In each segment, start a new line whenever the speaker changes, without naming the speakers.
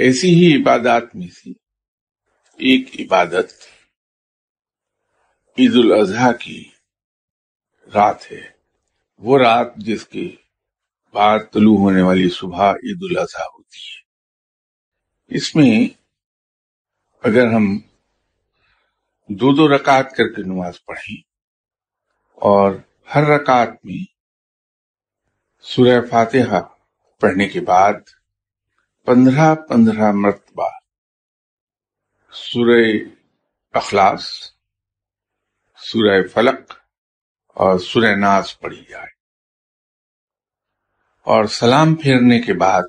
ایسی ہی عبادات میں سے ایک عبادت عید الاضحیٰ کی رات ہے۔ وہ رات جس کے بعد طلوع ہونے والی صبح عید الاضحیٰ ہوتی ہے۔ اس میں اگر ہم دو دو رکعت کر کے نماز پڑھیں اور ہر رکعت میں سورہ فاتحہ پڑھنے کے بعد پندرہ پندرہ مرتبہ۔ سورہ اخلاص، سورہ فلق اور سورہ ناز پڑھی جائے۔ اور سلام پھیرنے کے بعد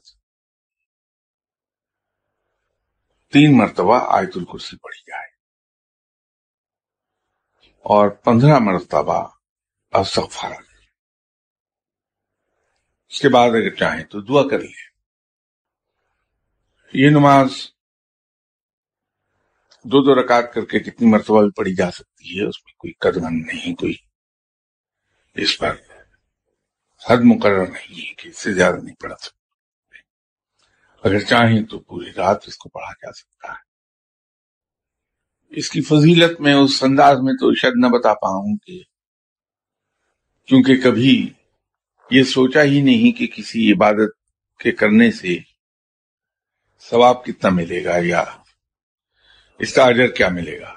تین مرتبہ آیت الکرسی پڑھی جائے۔ اور پندرہ مرتبہ استغفار۔ اس کے بعد اگر چاہیں تو دعا کر لیں۔ یہ نماز دو دو رکعت کر کے کتنی مرتبہ بھی پڑھی جا سکتی ہے، اس میں کوئی قدم نہیں، کوئی اس پر حد مقرر نہیں ہے کہ اس سے زیادہ نہیں پڑھا سکتا اگر چاہیں تو پوری رات اس کو پڑھا جا سکتا ہے۔ اس کی فضیلت میں اس انداز میں تو شاید نہ بتا پاؤں کہ کیونکہ کبھی یہ سوچا ہی نہیں کہ کسی عبادت کے کرنے سے ثواب کتنا ملے گا یا اس کا اجر کیا ملے گا؟